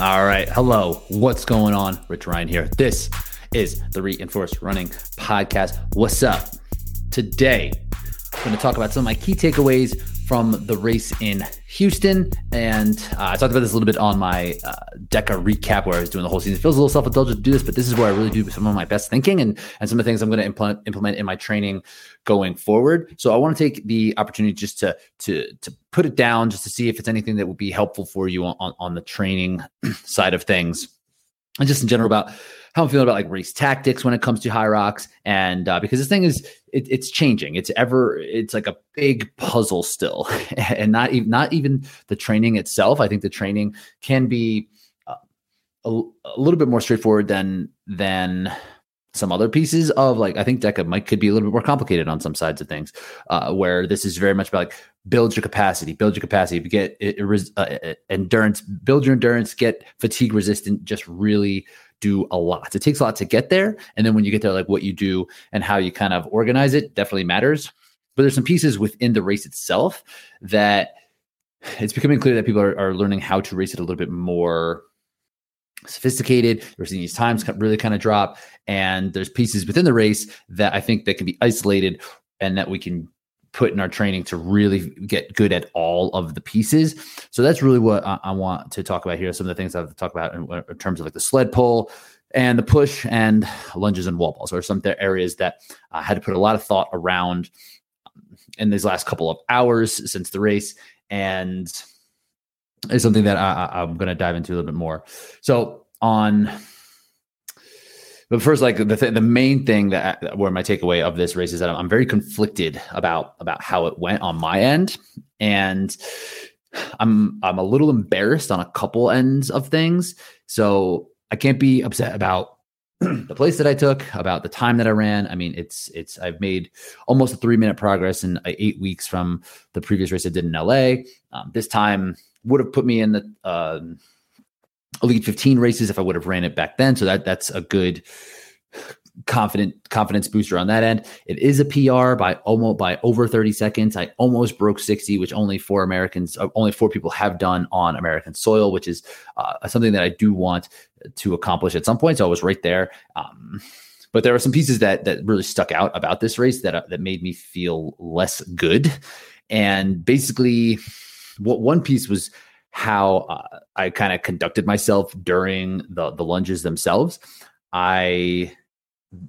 All right. Hello. What's going on? Rich Ryan here. This is the Reinforced Running Podcast. What's up? Today, I'm going to talk about some of my key takeaways from the race in Houston. And uh, I talked about this a little bit on my uh, DEKA recap where I was doing the whole season. It feels a little self indulgent to do this, but this is where I really do some of my best thinking and, and some of the things I'm going to implement, implement in my training going forward. So I want to take the opportunity just to, to, to put it down, just to see if it's anything that would be helpful for you on, on, on the training side of things. And just in general about how I'm feeling about like race tactics when it comes to Hyrox, and uh, because this thing is it, it's changing. It's ever it's like a big puzzle still, and not even not even the training itself. I think the training can be uh, a, a little bit more straightforward than than some other pieces of like I think DEKA might could be a little bit more complicated on some sides of things, uh, where this is very much about like build your capacity, build your capacity, get it, it, uh, endurance, build your endurance, get fatigue resistant, just really do a lot. It takes a lot to get there. And then when you get there, like what you do and how you kind of organize it definitely matters. But there's some pieces within the race itself that it's becoming clear that people are, are learning how to race it a little bit more sophisticated. We're seeing these times really kind of drop. And there's pieces within the race that I think that can be isolated and that we can put in our training to really get good at all of the pieces. So that's really what I, I want to talk about here. Some of the things I have talked about in, uh, in, terms of like the sled pull and the push and lunges and wall balls are some areas that I had to put a lot of thought around um, in these last couple of hours since the race. And it's something that I, I'm going to dive into a little bit more. So on but first, like the th- the main thing that where my takeaway of this race is that I'm, I'm very conflicted about about how it went on my end, and I'm I'm a little embarrassed on a couple ends of things. So I can't be upset about the place that I took, about the time that I ran. I mean, it's it's I've made almost a three minute progress in uh, eight weeks from the previous race I did in LA. Um, this time would have put me in the uh, Elite 15 races if I would have ran it back then. So that that's a good confident confidence booster on that end. It is a PR by almost by over 30 seconds. I almost broke 60, which only four Americans, uh, only four people have done on American soil, which is uh, something that I do want to accomplish at some point. So I was right there. Um, but there were some pieces that that really stuck out about this race that uh, that made me feel less good. And basically, what one piece was how uh, I kind of conducted myself during the the lunges themselves. I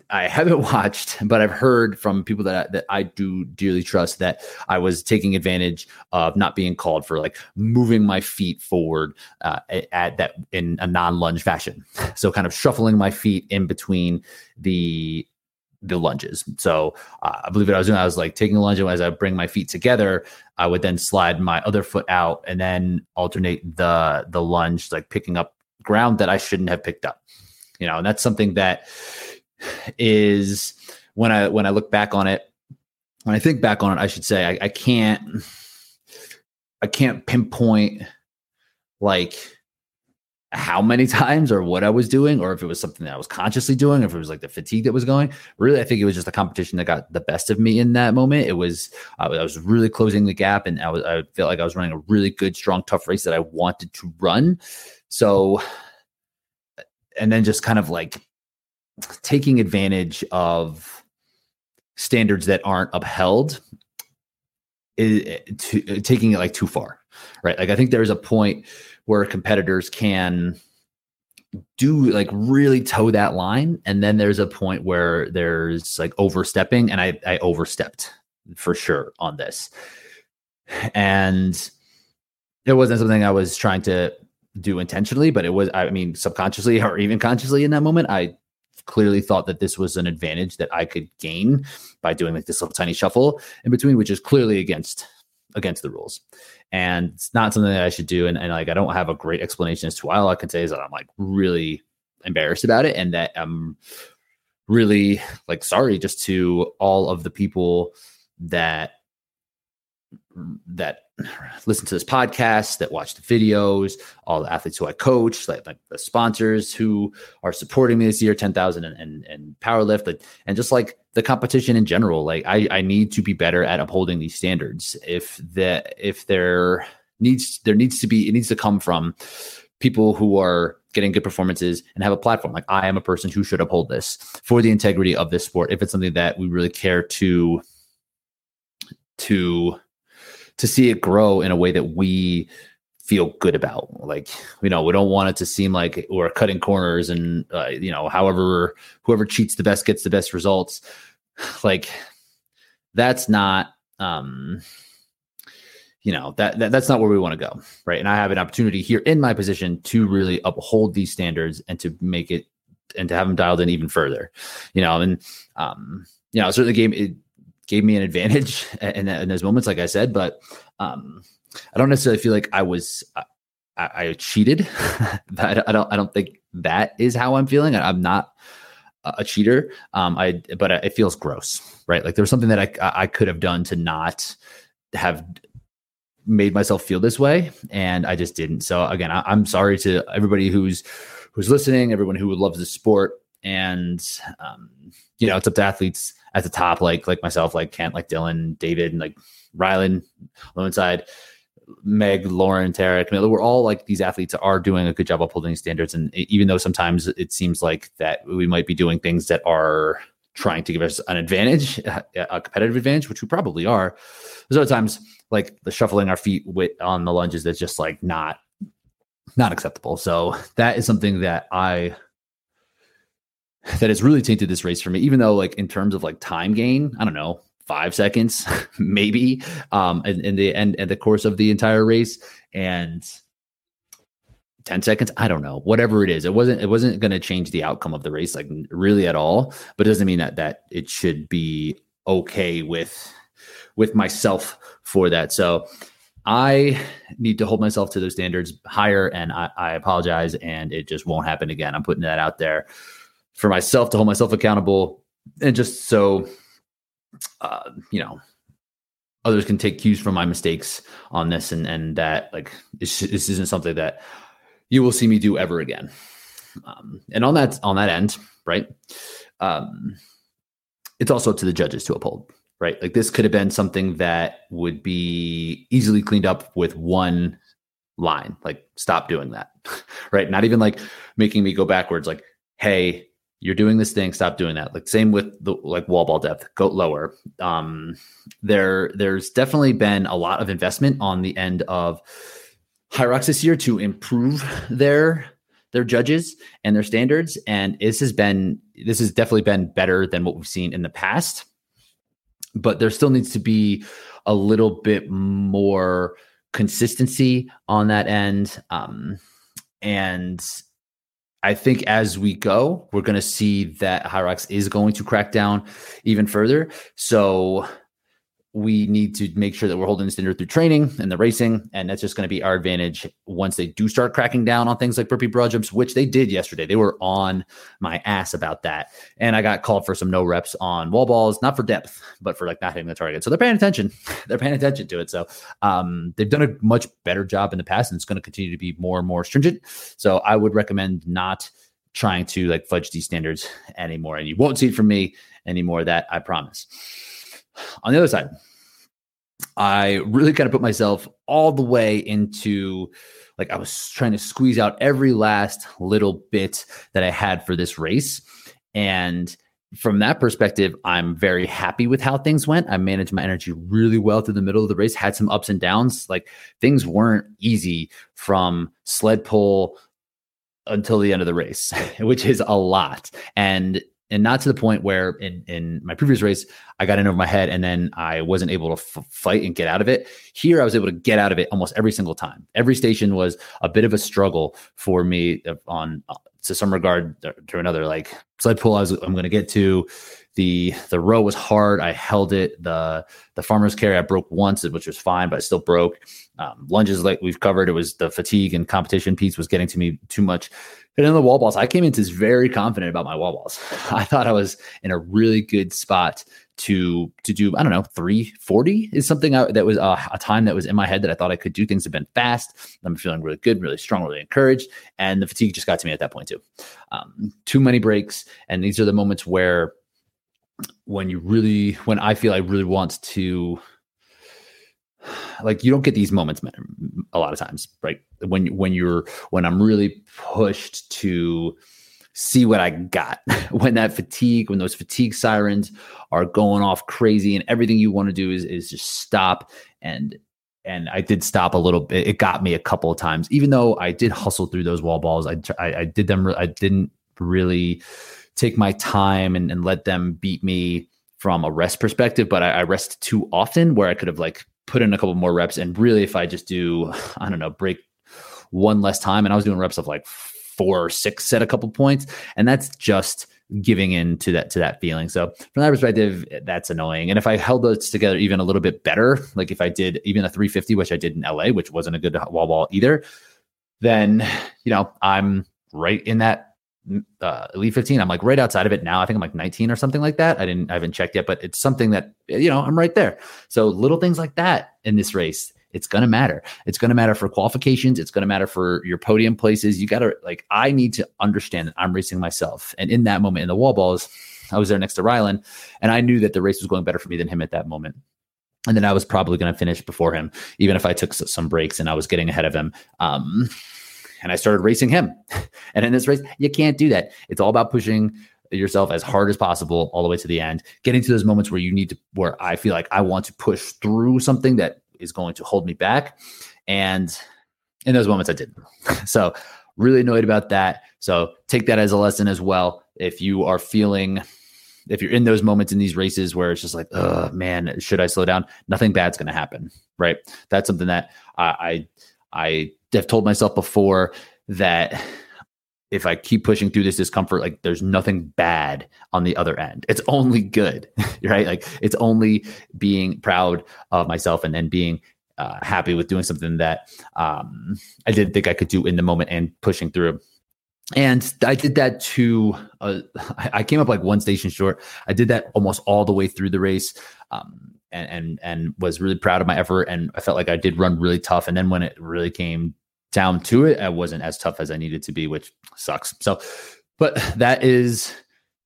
I haven't watched, but I've heard from people that I, that I do dearly trust that I was taking advantage of not being called for like moving my feet forward uh, at that in a non-lunge fashion. So kind of shuffling my feet in between the the lunges. So uh, I believe what I was doing, I was like taking a lunge, and as I bring my feet together, I would then slide my other foot out and then alternate the the lunge, like picking up ground that I shouldn't have picked up. You know, and that's something that is when I when I look back on it, when I think back on it, I should say I, I can't I can't pinpoint like how many times or what I was doing, or if it was something that I was consciously doing, if it was like the fatigue that was going. Really, I think it was just the competition that got the best of me in that moment. It was I was really closing the gap, and I was I felt like I was running a really good, strong, tough race that I wanted to run. So, and then just kind of like taking advantage of standards that aren't upheld is to, eh, taking it like too far right like i think there's a point where competitors can do like really toe that line and then there's a point where there's like overstepping and i i overstepped for sure on this. And it wasn't something i was trying to do intentionally but it was i mean subconsciously or even consciously in that moment i clearly thought that this was an advantage that I could gain by doing like this little tiny shuffle in between, which is clearly against against the rules. And it's not something that I should do. And, and like I don't have a great explanation as to why. All I can say is that I'm like really embarrassed about it and that I'm really like sorry just to all of the people that that listen to this podcast, that watch the videos, all the athletes who I coach, like, like the sponsors who are supporting me this year, 10,000 and, and, and powerlift, like, and just like the competition in general. Like I, I need to be better at upholding these standards. If the, if there needs, there needs to be, it needs to come from people who are getting good performances and have a platform. Like I am a person who should uphold this for the integrity of this sport. If it's something that we really care to to to see it grow in a way that we feel good about. Like, you know, we don't want it to seem like we're cutting corners and, uh, you know, however, whoever cheats the best gets the best results. Like, that's not, um, you know, that, that that's not where we want to go. Right. And I have an opportunity here in my position to really uphold these standards and to make it and to have them dialed in even further, you know, and, um, you know, certainly gave it gave me an advantage in, in those moments, like I said, but, um, I don't necessarily feel like I was I, I cheated. I, don't I don't think that is how I'm feeling. I, am not a cheater. Um, I but it feels gross, right? Like there was something that I I could have done to not have made myself feel this way, and I just didn't. So again, I, am sorry to everybody who's who's listening, everyone who loves the sport, and um, you know, it's up to athletes at the top, like like myself, like Kent, like Dylan, David, and like Rylan, low inside Meg, Lauren, Tarek, we're all like these athletes are doing a good job upholding standards. And even though sometimes it seems like that we might be doing things that are trying to give us an advantage, a competitive advantage, which we probably are, there's other times like the shuffling our feet with on the lunges that's just like not not acceptable. So that is something that I that has really tainted this race for me. Even though like in terms of like time gain, I don't know, five seconds, maybe, um, in, in the end, in the course of the entire race, and 10 seconds i don't know whatever it is it wasn't it wasn't going to change the outcome of the race like really at all but it doesn't mean that that it should be okay with with myself for that so i need to hold myself to those standards higher and I, I apologize and it just won't happen again i'm putting that out there for myself to hold myself accountable and just so uh, you know, others can take cues from my mistakes on this, and and that like this, isn't something that you will see me do ever again. Um, and on that on that end, right? Um, it's also up to the judges to uphold, right? Like this could have been something that would be easily cleaned up with one line, like stop doing that, right? Not even like making me go backwards, like, hey, you're doing this thing stop doing that. Like same with the like wall ball depth go lower. Um there there's definitely been a lot of investment on the end of Hyrox this year to improve their their judges and their standards and this has been this has definitely been better than what we've seen in the past. But there still needs to be a little bit more consistency on that end. Um and I think as we go, we're going to see that Hyrox is going to crack down even further. So we need to make sure that we're holding the standard through training and the racing. And that's just going to be our advantage once they do start cracking down on things like burpee broad jumps, which they did yesterday. They were on my ass about that. And I got called for some no reps on wall balls, not for depth, but for like not hitting the target. So they're paying attention. they're paying attention to it. So um, they've done a much better job in the past and it's going to continue to be more and more stringent. So I would recommend not trying to like fudge these standards anymore. And you won't see it from me anymore. That I promise. On the other side, I really kind of put myself all the way into like I was trying to squeeze out every last little bit that I had for this race. And from that perspective, I'm very happy with how things went. I managed my energy really well through the middle of the race, had some ups and downs. Like things weren't easy from sled pull until the end of the race, which is a lot. And and not to the point where in in my previous race I got in over my head and then I wasn't able to f- fight and get out of it. Here I was able to get out of it almost every single time. Every station was a bit of a struggle for me on uh, to some regard to another. Like sled pull, I was I'm going to get to the the row was hard. I held it. The the farmer's carry I broke once, which was fine, but I still broke. Um, lunges like we've covered, it was the fatigue and competition piece was getting to me too much. And in the wall balls, I came into this very confident about my wall balls. I thought I was in a really good spot to to do. I don't know, three forty is something I, that was a, a time that was in my head that I thought I could do. Things have been fast. I'm feeling really good, really strong, really encouraged, and the fatigue just got to me at that point too. Um, too many breaks, and these are the moments where when you really when I feel I really want to like you don't get these moments a lot of times, right? When when you're when I'm really pushed to see what I got, when that fatigue, when those fatigue sirens are going off crazy, and everything you want to do is is just stop and and I did stop a little bit. It got me a couple of times, even though I did hustle through those wall balls. I I, I did them. I didn't really take my time and, and let them beat me from a rest perspective, but I, I rest too often where I could have like put in a couple more reps. And really, if I just do, I don't know, break one less time, and I was doing reps of like four or six at a couple points, and that's just giving in to that to that feeling. So from that perspective, that's annoying. And if I held those together even a little bit better, like if I did even a 350, which I did in LA, which wasn't a good wall ball either, then you know I'm right in that uh, Elite 15. I'm like right outside of it now. I think I'm like 19 or something like that. I didn't, I haven't checked yet, but it's something that, you know, I'm right there. So little things like that in this race, it's going to matter. It's going to matter for qualifications. It's going to matter for your podium places. You got to, like, I need to understand that I'm racing myself. And in that moment in the wall balls, I was there next to Rylan and I knew that the race was going better for me than him at that moment. And then I was probably going to finish before him, even if I took some breaks and I was getting ahead of him. Um, and I started racing him. and in this race, you can't do that. It's all about pushing yourself as hard as possible all the way to the end, getting to those moments where you need to, where I feel like I want to push through something that is going to hold me back. And in those moments, I didn't. so, really annoyed about that. So, take that as a lesson as well. If you are feeling, if you're in those moments in these races where it's just like, oh man, should I slow down? Nothing bad's going to happen, right? That's something that I, I, I have told myself before that if I keep pushing through this discomfort, like there's nothing bad on the other end. It's only good, right? Like it's only being proud of myself and then being uh, happy with doing something that um, I didn't think I could do in the moment and pushing through. And I did that to, uh, I came up like one station short. I did that almost all the way through the race. Um, and, and and was really proud of my effort and I felt like I did run really tough and then when it really came down to it, I wasn't as tough as I needed to be, which sucks. So, but that is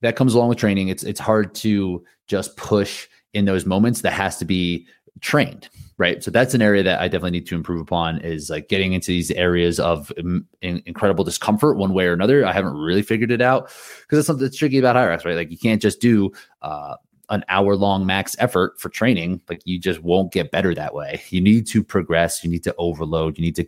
that comes along with training. It's it's hard to just push in those moments. That has to be trained, right? So that's an area that I definitely need to improve upon. Is like getting into these areas of in, incredible discomfort, one way or another. I haven't really figured it out because that's something that's tricky about Hyrox, right? Like you can't just do uh, an hour long max effort for training, like you just won't get better that way. You need to progress, you need to overload, you need to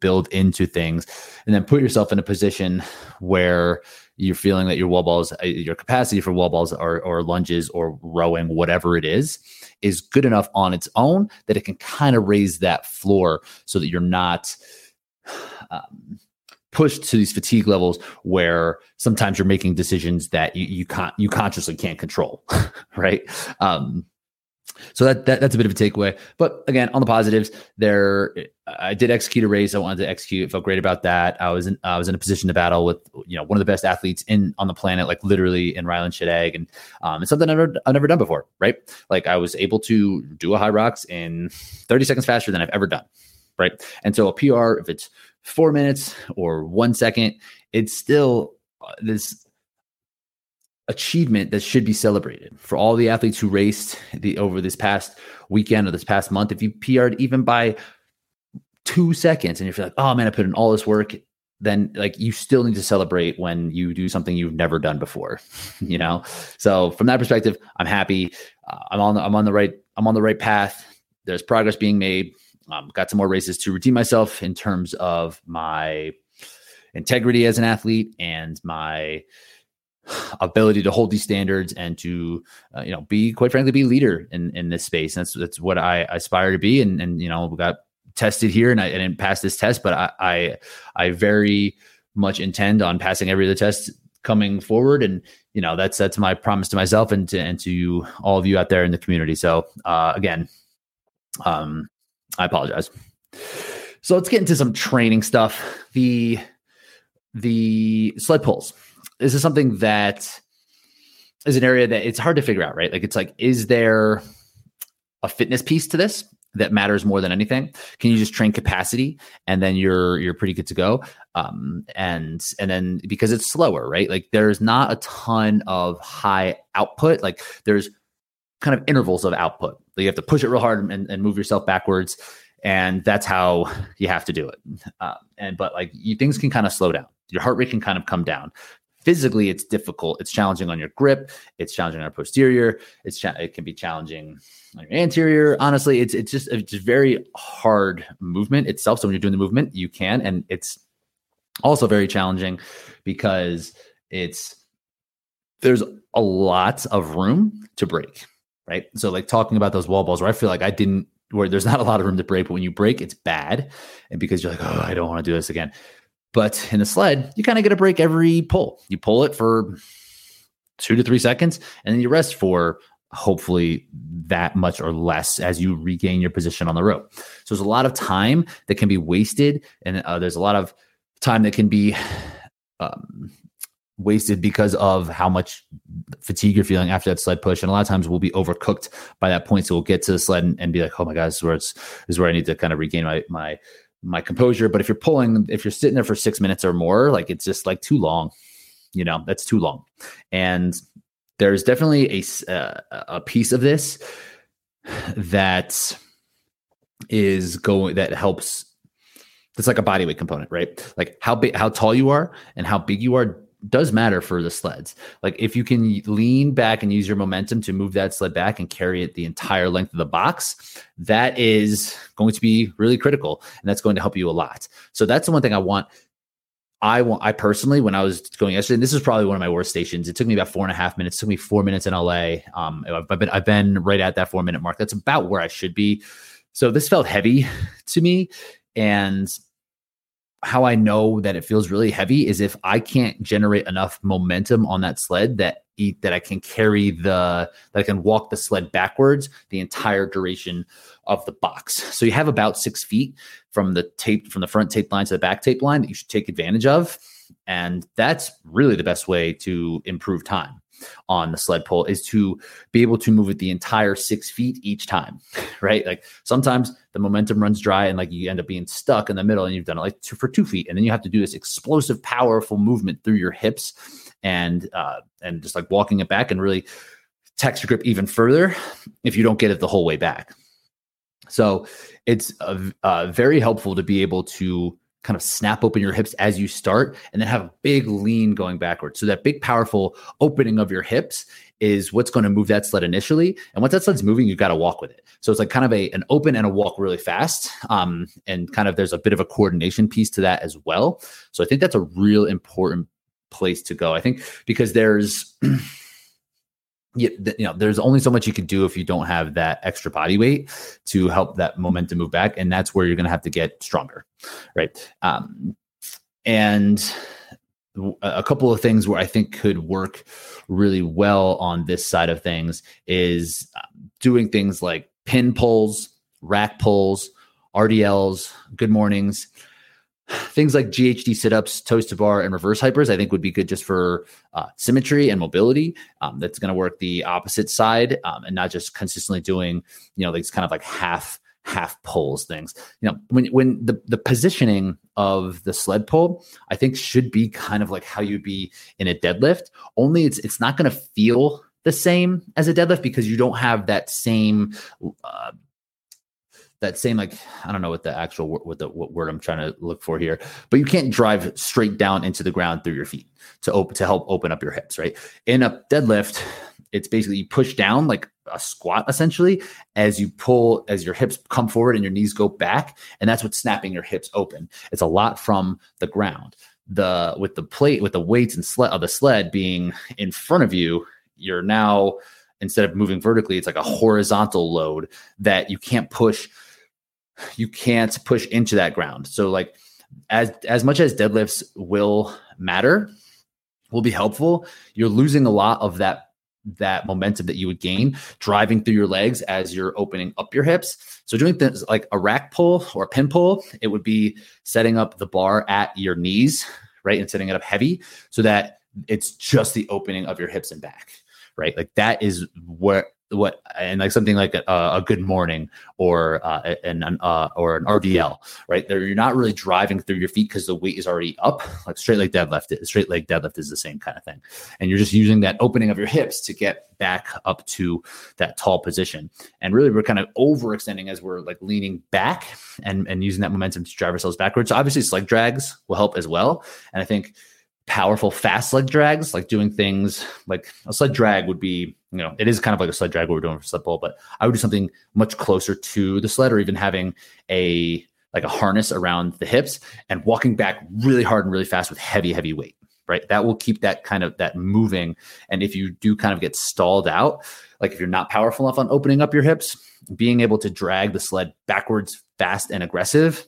build into things, and then put yourself in a position where you're feeling that your wall balls, uh, your capacity for wall balls or, or lunges or rowing, whatever it is, is good enough on its own that it can kind of raise that floor so that you're not. Um, pushed to these fatigue levels where sometimes you're making decisions that you, you can't you consciously can't control right? Um so that, that that's a bit of a takeaway. But again on the positives there i did execute a race. I wanted to execute. Felt great about that. I was in i was in a position to battle with you know one of the best athletes in on the planet like literally in rylan Shadegg, and um it's something I've never, I've never done before right? Like i was able to do a Hyrox in 30 seconds faster than i've ever done right? And so a pr if it's four minutes or one second, it's still uh, this achievement that should be celebrated for all the athletes who raced the over this past weekend or this past month. If you PR'd even by two seconds and you're like, oh man, I put in all this work, then like you still need to celebrate when you do something you've never done before, you know? So from that perspective, I'm happy. Uh, I'm on the, I'm on the right, I'm on the right path. There's progress being made. Um, got some more races to redeem myself in terms of my integrity as an athlete and my ability to hold these standards and to uh, you know be quite frankly be leader in in this space. And that's that's what i aspire to be. And and you know we got tested here and i, I didn't pass this test but I, I i very much intend on passing every other test coming forward. And you know that's that's my promise to myself and to and to all of you out there in the community. So uh again um I apologize. So let's get into some training stuff. The the sled pulls. This is something that is an area that it's hard to figure out, right? Like it's like, is there a fitness piece to this that matters more than anything? Can you just train capacity and then you're you're pretty good to go? Um, and and then because it's slower, right? Like there's not a ton of high output. Like there's kind of intervals of output you have to push it real hard and, and move yourself backwards. And that's how you have to do it. Uh, and but like you things can kind of slow down. Your heart rate can kind of come down. Physically it's difficult. It's challenging on your grip. It's challenging on your posterior. It's cha- it can be challenging on your anterior. Honestly it's it's just it's very hard movement itself. So when you're doing the movement you can. And it's also very challenging because it's there's a lot of room to break right so like talking about those wall balls where i feel like i didn't where there's not a lot of room to break but when you break it's bad and because you're like oh i don't want to do this again but in the sled, you kind of get a break every pull. You pull it for two to three seconds, and then you rest for hopefully that much or less as you regain your position on the rope. So there's a lot of time that can be wasted, and uh, there's a lot of time that can be um, wasted because of how much fatigue you're feeling after that sled push. And a lot of times we'll be overcooked by that point. So we'll get to the sled and, and be like, oh my God, this is where it's is where I need to kind of regain my my my composure. But if you're pulling, if you're sitting there for six minutes or more, like it's just like too long. You know, that's too long. And there's definitely a uh, a piece of this that is going that helps. It's like a body weight component, right? Like how big, how tall you are, and how big you are does matter for the sleds. Like if you can lean back and use your momentum to move that sled back and carry it the entire length of the box, that is going to be really critical and that's going to help you a lot. So that's the one thing I want. I want I personally when I was going yesterday, and this is probably one of my worst stations. It took me about four and a half minutes. It took me four minutes in LA. Um, I've been I've been right at that four minute mark. That's about where I should be. So this felt heavy to me, and how I know that it feels really heavy is if I can't generate enough momentum on that sled that eat that I can carry the that I can walk the sled backwards the entire duration of the box. So you have about six feet from the tape from the front tape line to the back tape line that you should take advantage of. And that's really the best way to improve time on the sled pull is to be able to move it the entire six feet each time, right? Like sometimes the momentum runs dry and like you end up being stuck in the middle and you've done it like two, for two feet. And then you have to do this explosive, powerful movement through your hips and, uh, and just like walking it back and really text your grip even further if you don't get it the whole way back. So it's uh, uh, very helpful to be able to kind of snap open your hips as you start and then have a big lean going backwards. So that big powerful opening of your hips is what's going to move that sled initially. And once that sled's moving, you got to walk with it. So it's like kind of a an open and a walk really fast. Um, and kind of there's a bit of a coordination piece to that as well. So I think that's a real important place to go. I think because there's you, you know, there's only so much you can do if you don't have that extra body weight to help that momentum move back, and that's where you're going to have to get stronger, right? Um, and a couple of things where I think could work really well on this side of things is um, doing things like pin pulls, rack pulls, RDLs, good mornings, things like GHD sit-ups, toes to bar, and reverse hypers, I think would be good just for uh, symmetry and mobility. Um, that's going to work the opposite side um, and not just consistently doing, you know, these kind of like half half pulls things. You know, when when the the positioning of the sled pull, I think should be kind of like how you'd be in a deadlift. Only it's it's not going to feel the same as a deadlift because you don't have that same uh, that same like I don't know what the actual what the what word I'm trying to look for here, but you can't drive straight down into the ground through your feet to open to help open up your hips, right? In a deadlift, it's basically you push down like a squat essentially as you pull as your hips come forward and your knees go back, and that's what's snapping your hips open. It's a lot from the ground. The with the plate with the weights and sled of the sled being in front of you, you're now instead of moving vertically, it's like a horizontal load that you can't push you can't push into that ground. So like as as much as deadlifts will matter, will be helpful, you're losing a lot of that that momentum that you would gain driving through your legs as you're opening up your hips. So doing things like a rack pull or a pin pull, it would be setting up the bar at your knees, right? And setting it up heavy so that it's just the opening of your hips and back, right? Like that is where what and like something like a, a good morning or uh, an, uh, or an RDL, right? There, you're not really driving through your feet because the weight is already up. Like straight leg deadlift, straight leg deadlift is the same kind of thing, and you're just using that opening of your hips to get back up to that tall position. And really, we're kind of overextending as we're like leaning back and and using that momentum to drive ourselves backwards. So obviously, sled drags will help as well, and I think powerful fast sled drags, like doing things like a sled drag would be, you know, it is kind of like a sled drag what we're doing for sled pull, but I would do something much closer to the sled or even having a like a harness around the hips and walking back really hard and really fast with heavy, heavy weight. Right. That will keep that kind of that moving. And if you do kind of get stalled out, like if you're not powerful enough on opening up your hips, being able to drag the sled backwards fast and aggressive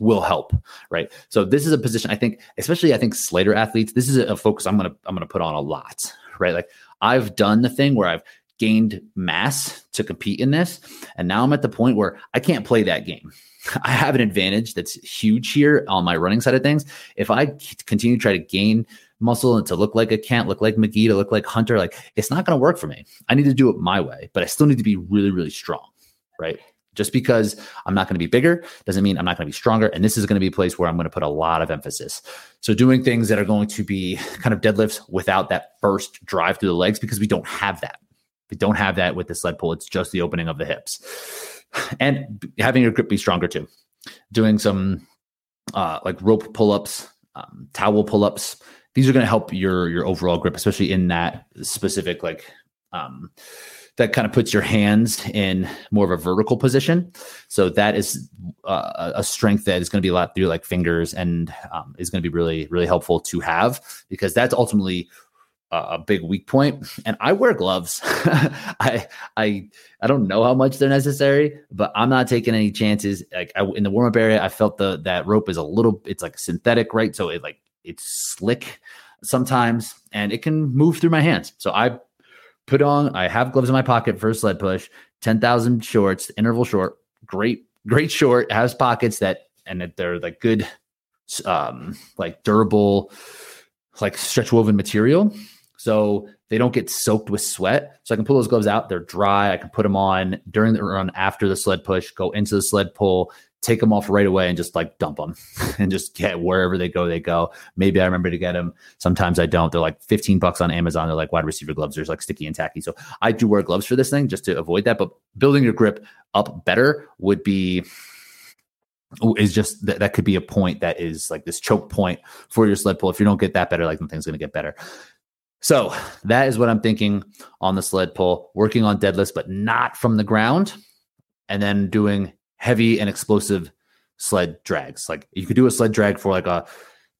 will help right? So this is a position i think especially i think slater athletes this is a focus i'm gonna i'm gonna put on a lot right? Like i've done the thing where i've gained mass to compete in this and now i'm at the point where i can't play that game. I have an advantage that's huge here on my running side of things. If i continue to try to gain muscle and to look like a can't look like mcgee to look like hunter like it's not going to work for me. I need to do it my way but i still need to be really really strong right just because I'm not going to be bigger doesn't mean I'm not going to be stronger. And this is going to be a place where I'm going to put a lot of emphasis. So, doing things that are going to be kind of deadlifts without that first drive through the legs because we don't have that. We don't have that with the sled pull. It's just the opening of the hips and having your grip be stronger too. Doing some uh, like rope pull ups, um, towel pull ups. These are going to help your your overall grip, especially in that specific like um, that kind of puts your hands in more of a vertical position. So that is uh, a strength that is going to be a lot through like fingers and um, is going to be really, really helpful to have because that's ultimately a big weak point. And I wear gloves. I I I don't know how much they're necessary, but I'm not taking any chances. Like I, in the warm up area, I felt the that rope is a little. It's like synthetic, right? So it like it's slick sometimes, and it can move through my hands. So I put on, I have gloves in my pocket for a sled push, 10,000 shorts, interval short, great, great short, has pockets that, and that they're like good, um, like durable, like stretch woven material. So they don't get soaked with sweat. So I can pull those gloves out. They're dry. I can put them on during the run after the sled push, go into the sled pull, take them off right away and just like dump them and just get wherever they go, they go. Maybe I remember to get them. Sometimes I don't. They're like 15 bucks on Amazon. They're like wide receiver gloves. There's like sticky and tacky. So I do wear gloves for this thing just to avoid that. But building your grip up better would be oh, is just that, that could be a point that is like this choke point for your sled pull. If you don't get that better, like nothing's going to get better. So that is what I'm thinking on the sled pull, working on deadlifts, but not from the ground, and then doing heavy and explosive sled drags. Like you could do a sled drag for like a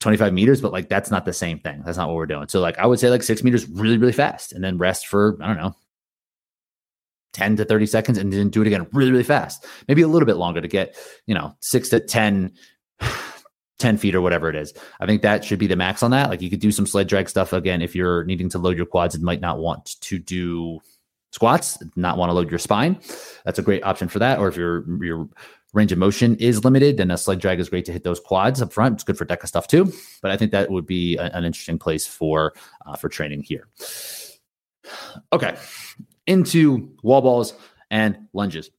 25 meters, but like that's not the same thing. That's not what we're doing. So like I would say like six meters really, really fast and then rest for, I don't know, 10 to 30 seconds and then do it again really, really fast. Maybe a little bit longer to get, you know, six to 10, 10 feet or whatever it is. I think that should be the max on that. Like you could do some sled drag stuff again if you're needing to load your quads and might not want to do squats, not want to load your spine, that's a great option for that. Or if your your range of motion is limited, then a sled drag is great to hit those quads up front. It's good for DEKA stuff too. But I think that would be a, an interesting place for uh, for training here. Okay, into wall balls and lunges.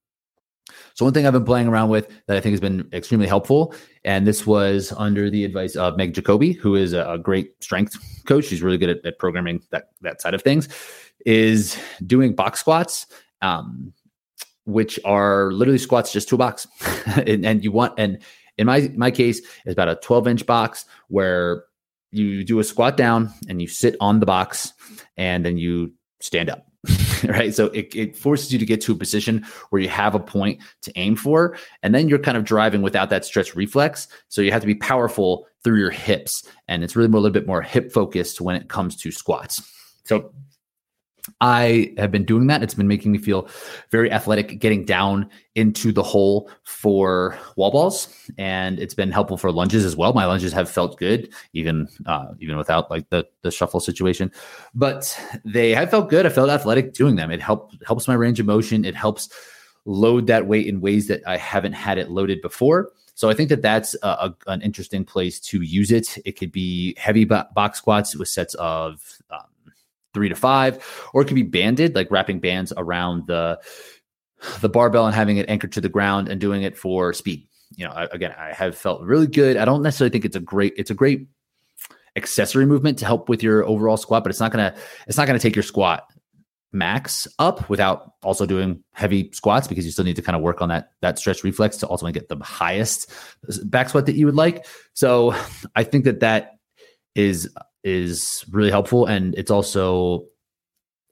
So one thing I've been playing around with that I think has been extremely helpful, and this was under the advice of Meg Jacoby, who is a, great strength coach. She's really good at, at programming that that side of things is doing box squats, um, which are literally squats just to a box. and, and you want, and in my my case, it's about a 12 inch box where you do a squat down and you sit on the box and then you stand up. right. So it, it forces you to get to a position where you have a point to aim for. And then you're kind of driving without that stretch reflex. So you have to be powerful through your hips. And it's really more, a little bit more hip focused when it comes to squats. So I have been doing that. It's been making me feel very athletic, getting down into the hole for wall balls, and it's been helpful for lunges as well. My lunges have felt good, even uh, even without like the the shuffle situation, but they have felt good. I felt athletic doing them. It helped helps my range of motion. It helps load that weight in ways that I haven't had it loaded before. So I think that that's a, a, an interesting place to use it. It could be heavy box squats with sets of um, three to five, or it could be banded, like wrapping bands around the the barbell and having it anchored to the ground and doing it for speed. You know, I, again, I have felt really good. I don't necessarily think it's a great it's a great accessory movement to help with your overall squat, but it's not gonna it's not gonna take your squat max up without also doing heavy squats because you still need to kind of work on that that stretch reflex to ultimately get the highest back squat that you would like. So I think that that is is really helpful and it's also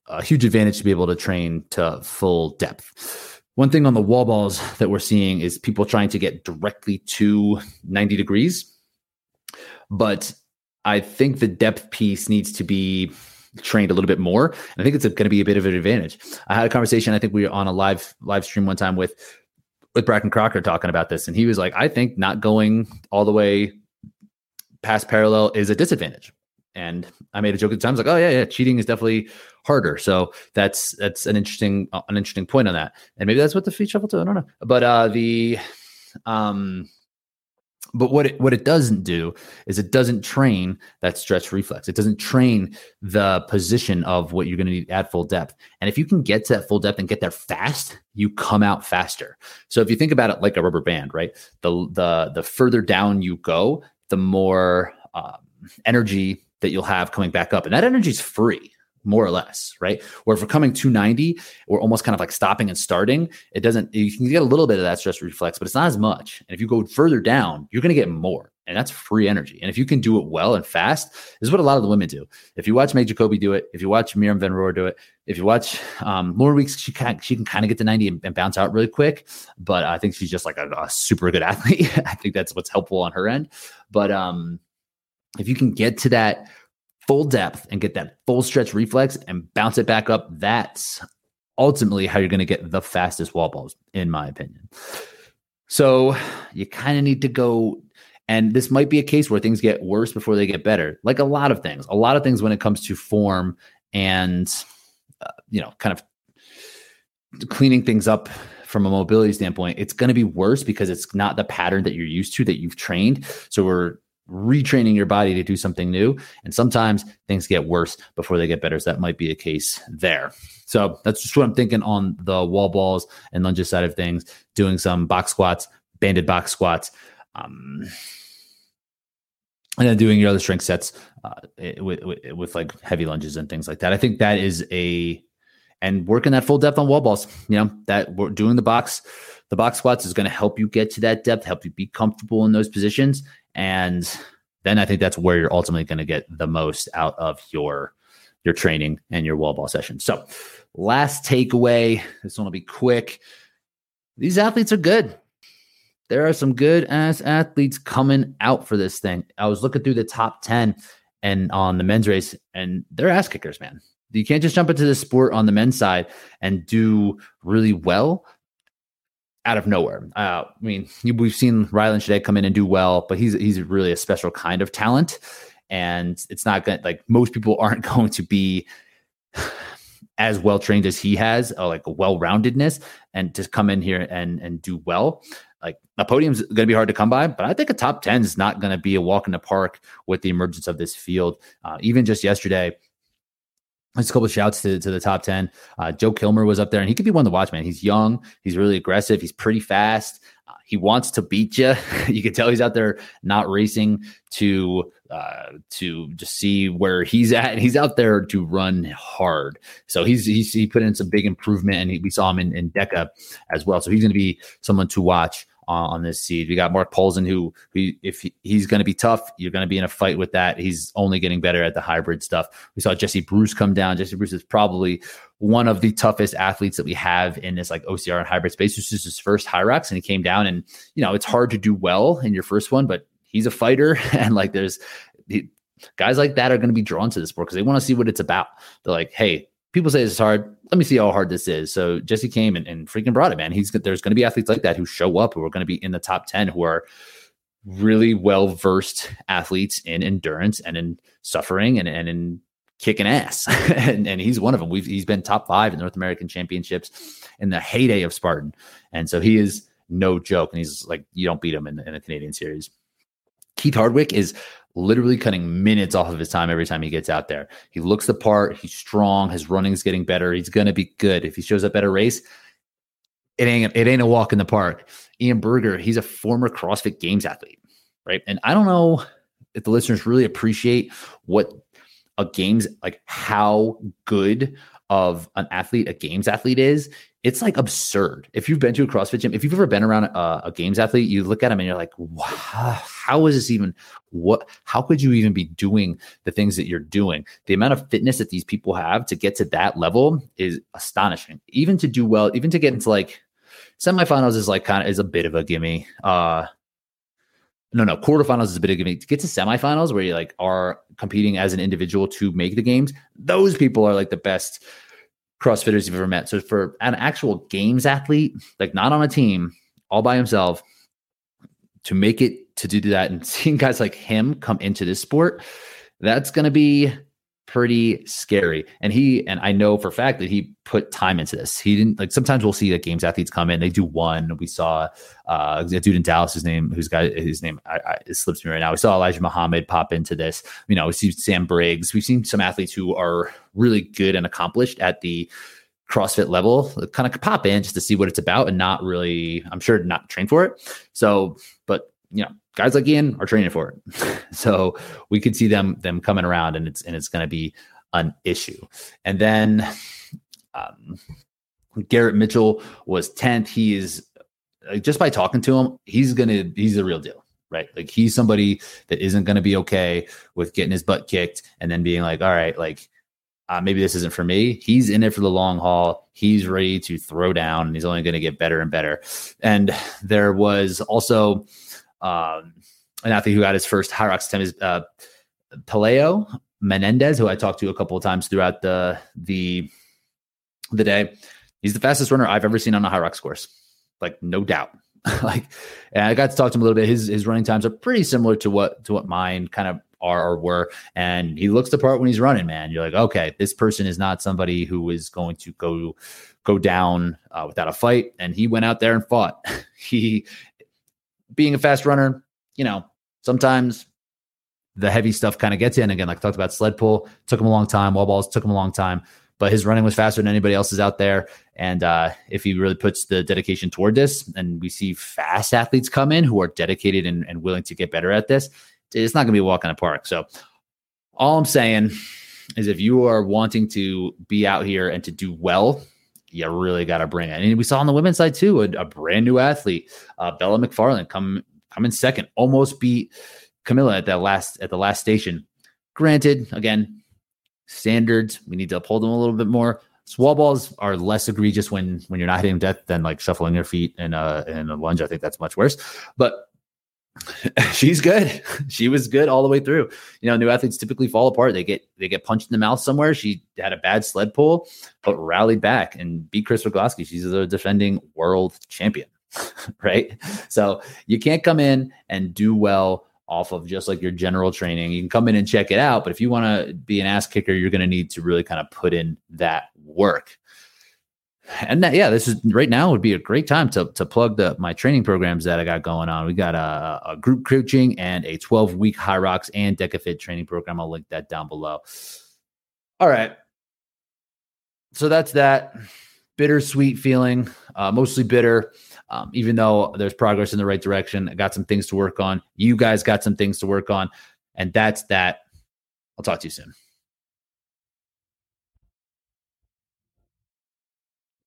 a huge advantage to be able to train to full depth. One thing on the wall balls that we're seeing is people trying to get directly to 90 degrees. But I think the depth piece needs to be trained a little bit more. And I think it's going to be a bit of an advantage. I had a conversation. I think we were on a live live stream one time with with Bracken Crocker talking about this, and he was like, "I think not going all the way past parallel is a disadvantage." And I made a joke at the time. I was like, "Oh yeah, yeah, cheating is definitely harder." So that's that's an interesting uh, an interesting point on that. And maybe that's what the feet shuffle to. I don't know, but uh, the um but what it what it doesn't do is it doesn't train that stretch reflex. It doesn't train the position of what you're going to need at full depth. And if you can get to that full depth and get there fast, you come out faster. So if you think about it like a rubber band, right? The the the further down you go, the more um, energy that you'll have coming back up, and that energy is free more or less, right? Where if we're coming 290, we're almost kind of like stopping and starting. It doesn't, you can get a little bit of that stretch reflex, but it's not as much. And if you go further down, you're going to get more. And that's free energy. And if you can do it well and fast, this is what a lot of the women do. If you watch Meg Jacoby do it, if you watch Mirjam von Rohr do it, if you watch um, Lauren Weeks, she can she can kind of get to 90 and, and, bounce out really quick. But I think she's just like a, a super good athlete. I think that's what's helpful on her end. But um, if you can get to that full depth and get that full stretch reflex and bounce it back up, that's ultimately how you're going to get the fastest wall balls, in my opinion. So you kind of need to go. And this might be a case where things get worse before they get better. Like a lot of things, a lot of things when it comes to form and, uh, you know, kind of cleaning things up from a mobility standpoint, it's going to be worse because it's not the pattern that you're used to that you've trained. So we're retraining your body to do something new. And sometimes things get worse before they get better. So that might be a case there. So that's just what I'm thinking on the wall balls and lunges side of things, doing some box squats, banded box squats. Um, and then doing your other strength sets uh, with, with, with like heavy lunges and things like that. I think that is a and working that full depth on wall balls. You know that we're doing the box, the box squats is going to help you get to that depth, help you be comfortable in those positions, and then I think that's where you're ultimately going to get the most out of your your training and your wall ball session. So, last takeaway. This one will be quick. These athletes are good. There are some good ass athletes coming out for this thing. I was looking through the top 10 and on the men's race, and they're ass kickers, man. You can't just jump into the sport on the men's side and do really well out of nowhere. Uh, I mean, we've seen Rylan Shadegg come in and do well, but he's he's really a special kind of talent, and it's not going like most people aren't going to be as well trained as he has, or like a well roundedness, and to come in here and and do well. Like a podium's going to be hard to come by, but I think a top ten is not going to be a walk in the park with the emergence of this field. Uh, even just yesterday, just a couple shouts to, to the top 10. Uh, Joe Kilmer was up there, and he could be one to watch, man. He's young, he's really aggressive, he's pretty fast. Uh, he wants to beat you. you can tell he's out there not racing to uh, to just see where he's at, he's out there to run hard. So he's, he's he put in some big improvement, and he, we saw him in, in DEKA as well. So he's going to be someone to watch on this seed. We got Mark Paulson, who, who if he, he's going to be tough, you're going to be in a fight with that. He's only getting better at the hybrid stuff. We saw Jesse Bruce come down. Jesse Bruce is probably one of the toughest athletes that we have in this like OCR and hybrid space. This is his first Hyrox, and he came down, and you know it's hard to do well in your first one, but he's a fighter, and like there's he, guys like that are going to be drawn to the sport because they want to see what it's about. They're like, hey, people say is hard. Let me see how hard this is. So Jesse came and, and freaking brought it, man. He's there's going to be athletes like that who show up who are going to be in the top 10 who are really well versed athletes in endurance and in suffering and, and in kicking ass. and, and he's one of them. We've he's been top five in North American championships in the heyday of Spartan. And so he is no joke. And he's like, you don't beat him in, in the Canadian series. Keith Hardwick is literally cutting minutes off of his time every time he gets out there. He looks the part. He's strong. His running's getting better. He's going to be good. If he shows up at a race, it ain't it ain't a walk in the park. Ian Berger, he's a former CrossFit Games athlete, right? And I don't know if the listeners really appreciate what a games like how good of an athlete a games athlete is it's like absurd. If you've been to a CrossFit gym, if you've ever been around a, a, games athlete, you look at them and you're like, wow, how is this even what how could you even be doing the things that you're doing? The amount of fitness that these people have to get to that level is astonishing. Even to do well, even to get into like semifinals is like kind of is a bit of a gimme. Uh no, no, quarterfinals is a bit of a gimme. To get to semifinals where you like are competing as an individual to make the games, those people are like the best CrossFitters you've ever met. So for an actual games athlete, like not on a team, all by himself, to make it to do that and seeing guys like him come into this sport, that's going to be pretty scary. And he and I know for a fact that he put time into this. He didn't like sometimes we'll see that games athletes come in, they do one. We saw uh, a dude in Dallas, his name, who's got his name, I, I, it slips me right now. We saw Elijah Muhammad pop into this. You know, we see Sam Briggs. We've seen some athletes who are really good and accomplished at the CrossFit level, kind of pop in just to see what it's about and not really, I'm sure, not train for it. So, but you know, guys like Ian are training for it. so we could see them them coming around and it's and it's going to be an issue. And then um, Garrett Mitchell was 10th. He is like, just by talking to him, he's going to he's the real deal. Right. Like he's somebody that isn't going to be okay with getting his butt kicked and then being like, all right, like uh, maybe this isn't for me. He's in it for the long haul. He's ready to throw down and he's only going to get better and better. And there was also um, an athlete who got his first Hyrox attempt is uh, Peleo Menendez, who I talked to a couple of times throughout the the the day. He's the fastest runner I've ever seen on a Hyrox course, like no doubt. like, and I got to talk to him a little bit. His his running times are pretty similar to what to what mine kind of are or were. And he looks the part when he's running. Man, you're like, okay, this person is not somebody who is going to go go down uh, without a fight. And he went out there and fought. he being a fast runner, you know, sometimes the heavy stuff kind of gets in. Again, like I talked about sled pull, took him a long time. Wall balls took him a long time, but his running was faster than anybody else's out there. And uh, if he really puts the dedication toward this, and we see fast athletes come in who are dedicated and, and willing to get better at this, it's not going to be a walk in the park. So all I'm saying is if you are wanting to be out here and to do well you really got to bring it. And we saw on the women's side too, a, a brand new athlete, uh, Bella McFarland, come come in second, almost beat Camilla at that last at the last station. Granted, again, standards we need to uphold them a little bit more. Swall balls are less egregious when when you're not hitting death than like shuffling your feet in a in a lunge. I think that's much worse. But she's good. She was good all the way through. You know, new athletes typically fall apart. They get they get punched in the mouth somewhere. She had a bad sled pull, but rallied back and beat Kris Rugloski. She's the defending world champion, right? So you can't come in and do well off of just like your general training. You can come in and check it out, but if you want to be an ass kicker, you're going to need to really kind of put in that work and that, yeah, this is right now would be a great time to to plug the my training programs that I got going on. We got a, a group coaching and a 12 week Hyrox and DEKA FIT training program. I'll link that down below. All right, so that's that bittersweet feeling, uh, mostly bitter. Um, even though there's progress in the right direction, I got some things to work on. You guys got some things to work on, and that's that. I'll talk to you soon.